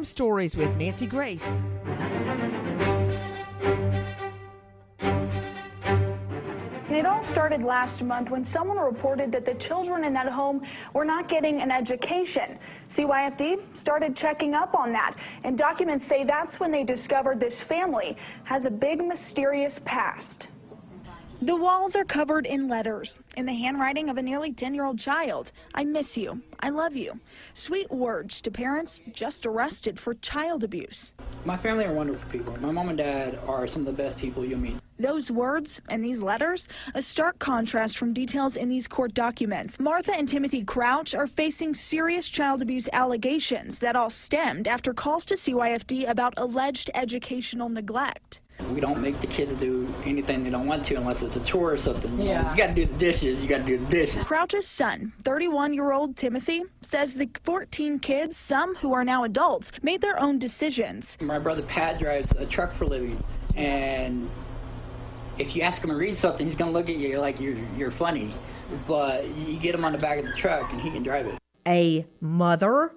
Crime Stories with Nancy Grace. And it all started last month when someone reported that the children in that home were not getting an education. CYFD started checking up on that, and documents say that's when they discovered this family has a big mysterious past. The walls are covered in letters in the handwriting of a nearly 10 year old child. I miss you. I love you. Sweet words to parents just arrested for child abuse. My family are wonderful people. My mom and dad are some of the best people you'll meet. Those words and these letters, a stark contrast from details in these court documents. Martha and Timothy Crouch are facing serious child abuse allegations that all stemmed after calls to CYFD about alleged educational neglect. We don't make the kids do anything they don't want to unless it's a chore or something. You, know, Yeah. you gotta do the dishes, you gotta do the dishes. Crouch's son, 31 year old Timothy, says the 14 kids, some who are now adults, made their own decisions. My brother Pat drives a truck for a living, and if you ask him to read something, he's gonna look at you like you're, you're funny. But you get him on the back of the truck and he can drive it. A mother,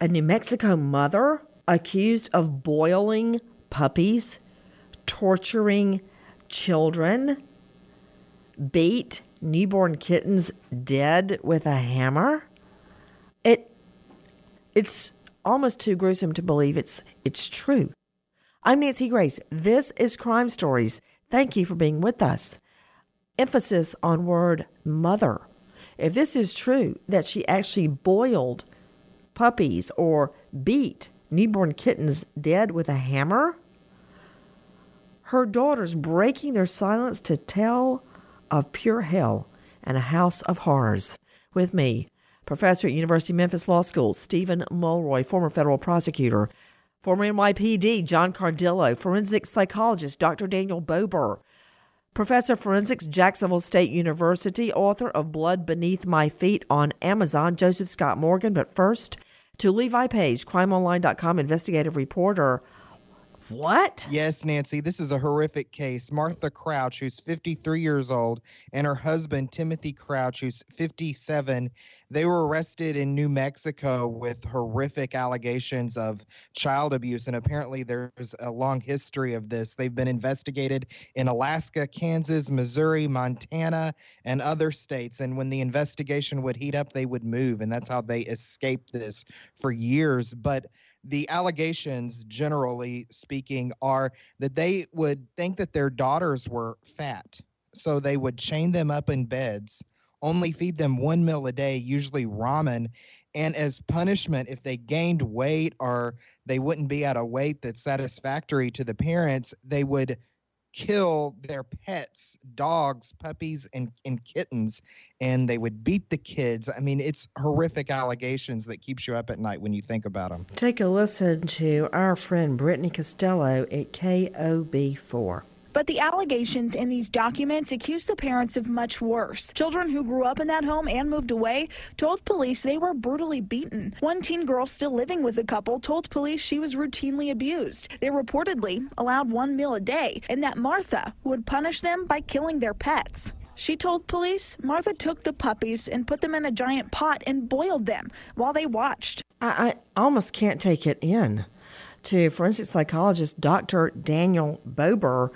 a New Mexico mother, accused of boiling puppies, torturing children, beat newborn kittens dead with a hammer. It it's almost too gruesome to believe it's it's true. I'm Nancy Grace. This is Crime Stories. Thank you for being with us. Emphasis on word mother. If this is true that she actually boiled puppies or beat newborn kittens dead with a hammer, her daughters breaking their silence to tell of pure hell and a house of horrors. With me, professor at University of Memphis Law School, Stephen Mulroy, former federal prosecutor, former NYPD, John Cardillo, forensic psychologist, Dr. Daniel Bober, professor of forensics, Jacksonville State University, author of Blood Beneath My Feet on Amazon, Joseph Scott Morgan. But first, to Levi Page, crimeonline.com investigative reporter. What? Yes, Nancy, this is a horrific case. Martha Crouch, who's 53 years old, and her husband, Timothy Crouch, who's 57, they were arrested in New Mexico with horrific allegations of child abuse. And apparently, there's a long history of this. They've been investigated in Alaska, Kansas, Missouri, Montana, and other states. And when the investigation would heat up, they would move. And that's how they escaped this for years. But the allegations, generally speaking, are that they would think that their daughters were fat So they would chain them up in beds, only feed them one meal a day, usually ramen. And as punishment, if they gained weight or they wouldn't be at a weight that's satisfactory to the parents, they would kill their pets, dogs, puppies, and, and kittens, and they would beat the kids. I mean, it's horrific allegations that keeps you up at night when you think about them. Take a listen to our friend Brittany Costello at KOB4. But the allegations in these documents accuse the parents of much worse. Children who grew up in that home and moved away told police they were brutally beaten. One teen girl still living with the couple told police she was routinely abused. They reportedly allowed one meal a day and that Martha would punish them by killing their pets. She told police Martha took the puppies and put them in a giant pot and boiled them while they watched. I, I almost can't take it in. To forensic psychologist Dr. Daniel Bober,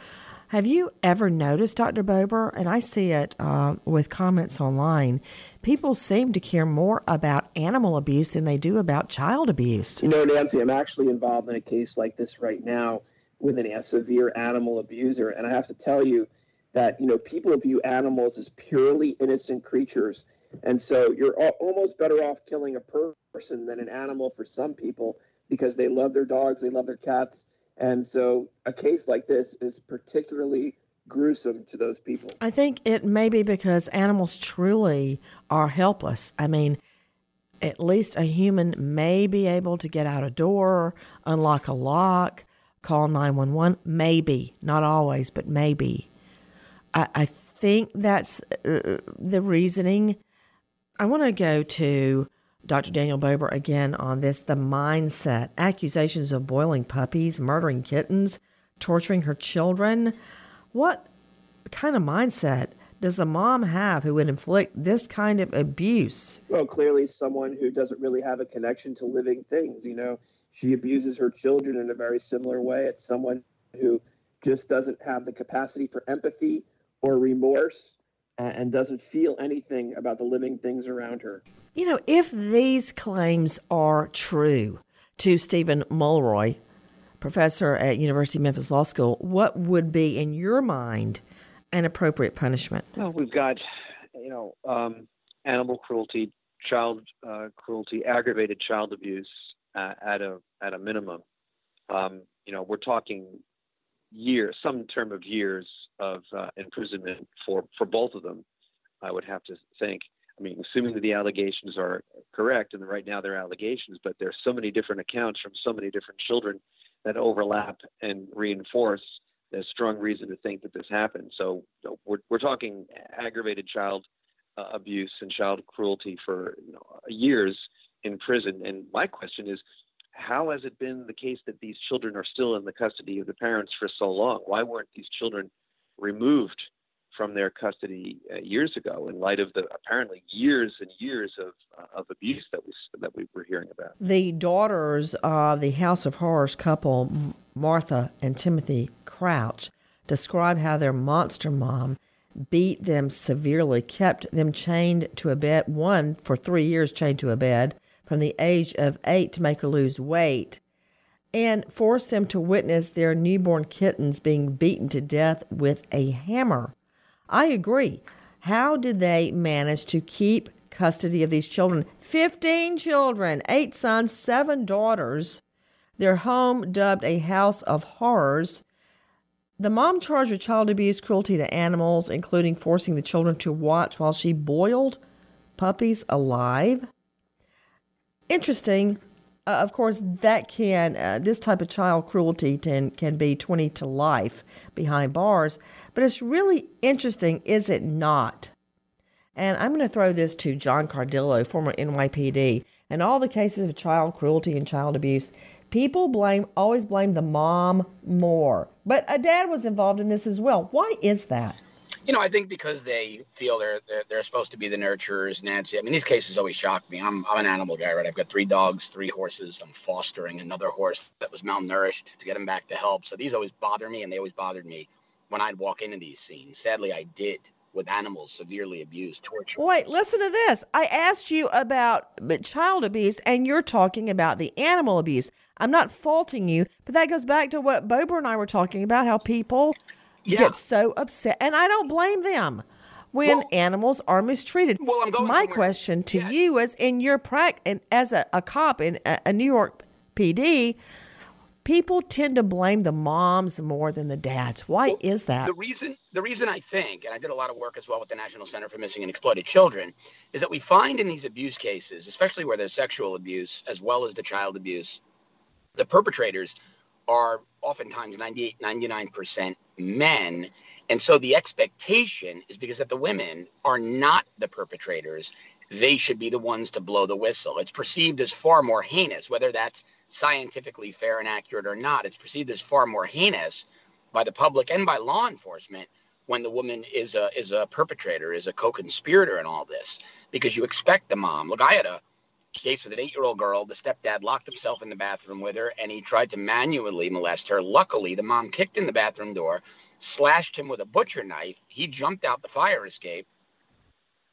have you ever noticed, Dr. Bober, and I see it uh, with comments online, people seem to care more about animal abuse than they do about child abuse? You know, Nancy, I'm actually involved in a case like this right now with an, a severe animal abuser. And I have to tell you that, you know, people view animals as purely innocent creatures. And so you're almost better off killing a person than an animal for some people because they love their dogs, they love their cats and so a case like this is particularly gruesome to those people. I think it may be because animals truly are helpless. I mean, at least a human may be able to get out a door, unlock a lock, call 911. Maybe, not always, but maybe. I, I think that's uh, the reasoning. I want to go to Dr. Daniel Bober again on this the mindset, accusations of boiling puppies, murdering kittens, torturing her children. What kind of mindset does a mom have who would inflict this kind of abuse? Well, clearly, someone who doesn't really have a connection to living things. You know, she abuses her children in a very similar way. It's someone who just doesn't have the capacity for empathy or remorse and doesn't feel anything about the living things around her. You know, if these claims are true to Stephen Mulroy, professor at University of Memphis Law School, what would be, in your mind, an appropriate punishment? Well, we've got, you know, um, animal cruelty, child uh, cruelty, aggravated child abuse uh, at a at a minimum. Um, you know, we're talking years, some term of years of uh, imprisonment for for both of them. I would have to think. I mean, assuming that the allegations are correct, and right now they're allegations, but there's so many different accounts from so many different children that overlap and reinforce there's strong reason to think that this happened. So we're, we're talking aggravated child uh, abuse and child cruelty for you know, years in prison. And my question is, how has it been the case that these children are still in the custody of the parents for so long? Why weren't these children removed from their custody uh, years ago in light of the apparently years and years of, uh, of abuse that we, that we were hearing about. The daughters of the House of Horrors couple, Martha and Timothy Crouch, describe how their monster mom beat them severely, kept them chained to a bed, one for three years chained to a bed from the age of eight to make her lose weight, and forced them to witness their newborn kittens being beaten to death with a hammer. I agree. How did they manage to keep custody of these children? 15 children, eight sons, seven daughters. Their home dubbed a house of horrors. The mom charged with child abuse, cruelty to animals, including forcing the children to watch while she boiled puppies alive. Interesting uh, of course, that can uh, this type of child cruelty can can be 20 to life behind bars. But it's really interesting, is it not? And I'm going to throw this to John Cardillo, former NYPD, and all the cases of child cruelty and child abuse. People blame always blame the mom more, but a dad was involved in this as well. Why is that? You know, I think because they feel they're, they're, they're supposed to be the nurturers, Nancy. I mean, these cases always shock me. I'm I'm an animal guy, right? I've got three dogs, three horses. I'm fostering another horse that was malnourished to get him back to help. So these always bother me, and they always bothered me when I'd walk into these scenes. Sadly, I did with animals severely abused, tortured. Wait, listen to this. I asked you about child abuse, and you're talking about the animal abuse. I'm not faulting you, but that goes back to what Bober and I were talking about how people Yeah. get so upset, and I don't blame them when animals are mistreated. Well, I'm going My somewhere. question to you is: in your practice, and as a, a cop in a, a New York PD, people tend to blame the moms more than the dads. Why is that? The reason, the reason I think, and I did a lot of work as well with the National Center for Missing and Exploited Children, is that we find in these abuse cases, especially where there's sexual abuse as well as the child abuse, the perpetrators are oftentimes 98, 99% men. And so the expectation is because that the women are not the perpetrators, they should be the ones to blow the whistle. It's perceived as far more heinous, whether that's scientifically fair and accurate or not. It's perceived as far more heinous by the public and by law enforcement when the woman is a is a perpetrator, is a co-conspirator in all this, because you expect the mom. Look, I had a case with an eight-year-old girl. The stepdad locked himself in the bathroom with her, and he tried to manually molest her. Luckily, the mom kicked in the bathroom door, slashed him with a butcher knife. He jumped out the fire escape,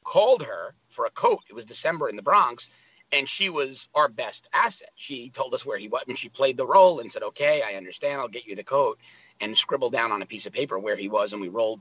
called her for a coat. It was December in the Bronx, and she was our best asset. She told us where he was, and she played the role and said, "Okay, I understand. I'll get you the coat," and scribbled down on a piece of paper where he was, and we rolled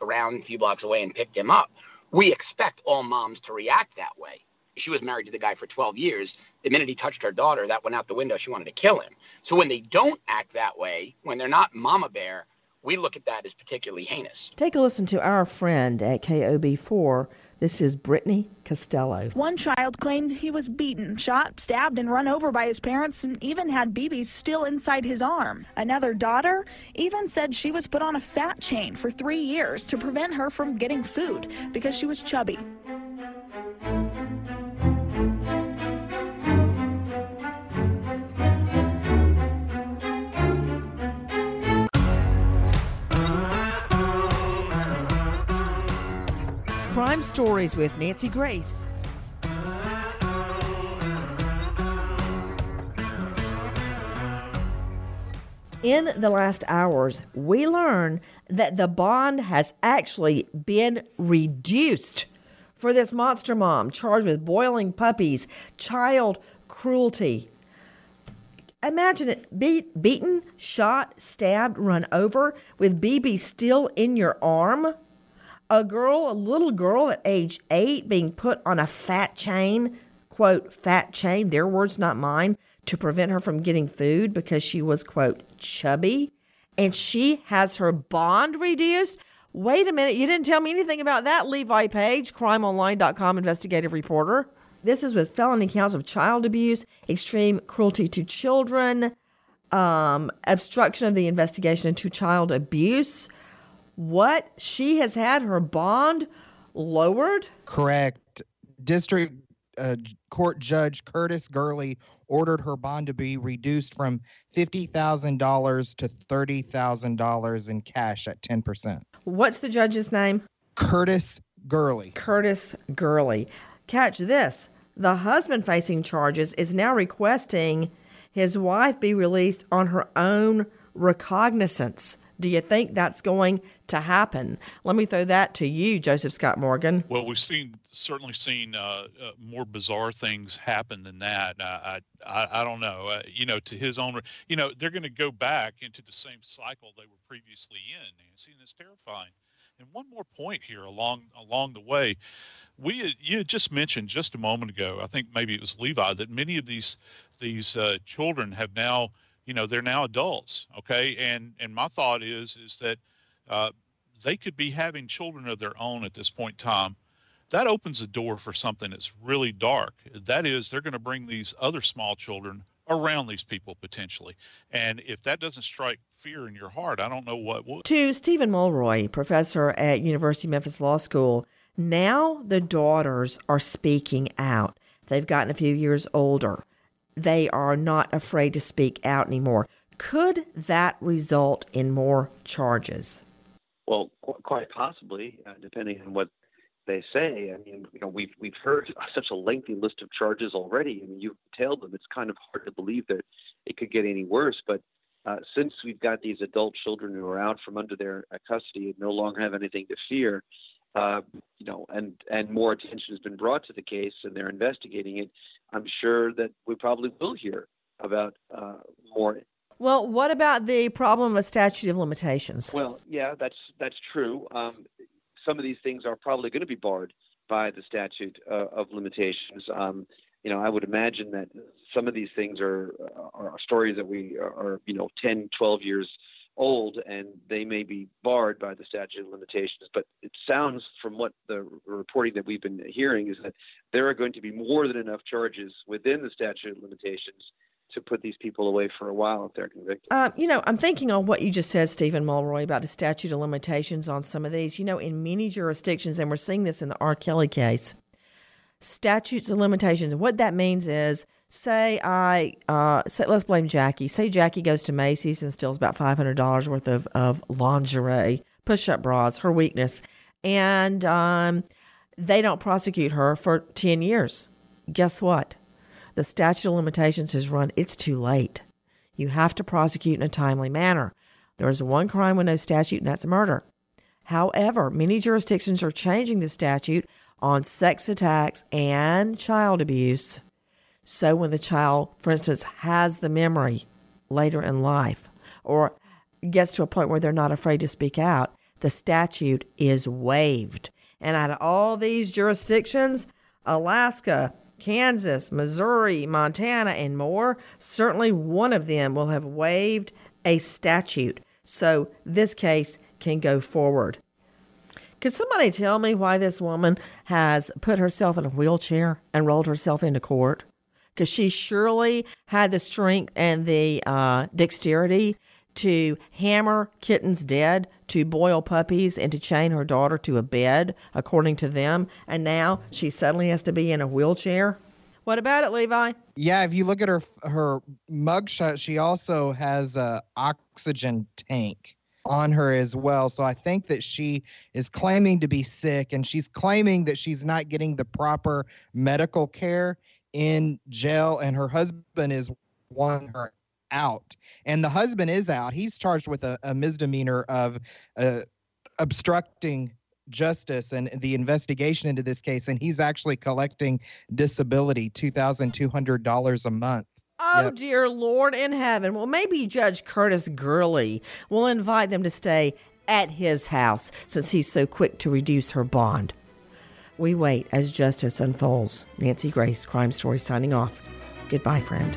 around a few blocks away and picked him up. We expect all moms to react that way. She was married to the guy for 12 years. The minute he touched her daughter, that went out the window. She wanted to kill him. So when they don't act that way, when they're not mama bear, we look at that as particularly heinous. Take a listen to our friend at KOB4. This is Brittany Costello. One child claimed he was beaten, shot, stabbed, and run over by his parents, and even had BBs still inside his arm. Another daughter even said she was put on a fat chain for three years to prevent her from getting food because she was chubby. Crime Stories with Nancy Grace. In the last hours, we learn that the bond has actually been reduced for this monster mom charged with boiling puppies, child cruelty. Imagine it beat, beaten, shot, stabbed, run over with BB still in your arm a girl, a little girl at age eight, being put on a fat chain, quote, fat chain, their words, not mine, to prevent her from getting food because she was, quote, chubby. And she has her bond reduced. Wait a minute, you didn't tell me anything about that, Levi Page, crimeonline.com investigative reporter. This is with felony counts of child abuse, extreme cruelty to children, um, obstruction of the investigation into child abuse what she has had her bond lowered Correct. District uh, Court Judge Curtis Gurley ordered her bond to be reduced from $50,000 to $30,000 in cash at 10%. what's the judge's name Curtis Gurley. curtis gurley catch this the husband facing charges is now requesting his wife be released on her own recognizance do you think that's going to happen let me throw that to you joseph scott morgan Well, we've seen certainly seen uh, uh, more bizarre things happen than that. I I, I, don't know. Uh, you know, to his own, you know, they're going to go back into the same cycle they were previously in, Nancy, and it's terrifying. And one more point here along along the way, we you just mentioned just a moment ago. I think maybe it was Levi that many of these these uh, children have now, you know, they're now adults. Okay, and and my thought is is that uh, they could be having children of their own at this point in time that opens the door for something that's really dark. That is, they're going to bring these other small children around these people potentially. And if that doesn't strike fear in your heart, I don't know what would. To Stephen Mulroy, professor at University of Memphis Law School, now the daughters are speaking out. They've gotten a few years older. They are not afraid to speak out anymore. Could that result in more charges? Well, qu- quite possibly, uh, depending on what they say. I mean, you know, we've we've heard such a lengthy list of charges already. I mean, you've detailed them. It's kind of hard to believe that it could get any worse. But uh, since we've got these adult children who are out from under their uh, custody and no longer have anything to fear, uh, you know, and and more attention has been brought to the case and they're investigating it, I'm sure that we probably will hear about uh, more Well, what about the problem of statute of limitations? Well, yeah, that's that's true. Um, some of these things are probably going to be barred by the statute uh, of limitations. Um, you know, I would imagine that some of these things are are stories that we are, you know, 10, 12 years old, and they may be barred by the statute of limitations. But it sounds from what the reporting that we've been hearing is that there are going to be more than enough charges within the statute of limitations to put these people away for a while if they're convicted. Uh, you know, I'm thinking on what you just said, Stephen Mulroy, about the statute of limitations on some of these. You know, in many jurisdictions, and we're seeing this in the R. Kelly case, statutes of limitations. What that means is, say I, uh, say, let's blame Jackie. Say Jackie goes to Macy's and steals about $500 worth of, of lingerie, push-up bras, her weakness, and um, they don't prosecute her for 10 years. Guess what? The statute of limitations has run. It's too late. You have to prosecute in a timely manner. There is one crime with no statute, and that's murder. However, many jurisdictions are changing the statute on sex attacks and child abuse. So when the child, for instance, has the memory later in life or gets to a point where they're not afraid to speak out, the statute is waived. And out of all these jurisdictions, Alaska, Kansas, Missouri, Montana, and more, certainly one of them will have waived a statute. So this case can go forward. Could somebody tell me why this woman has put herself in a wheelchair and rolled herself into court? Because she surely had the strength and the uh, dexterity to hammer kittens dead, to boil puppies, and to chain her daughter to a bed, according to them. And now she suddenly has to be in a wheelchair. What about it, Levi? Yeah, if you look at her her mugshot, she also has a oxygen tank on her as well. So I think that she is claiming to be sick and she's claiming that she's not getting the proper medical care in jail and her husband is wanting her out. And the husband is out. He's charged with a, a misdemeanor of uh, obstructing justice and the investigation into this case and he's actually collecting disability $2200 a month Oh, yep. dear Lord in heaven. Well, maybe Judge Curtis Gurley will invite them to stay at his house since he's so quick to reduce her bond. We wait as justice unfolds. Nancy Grace, Crime Story, signing off. Goodbye, friend.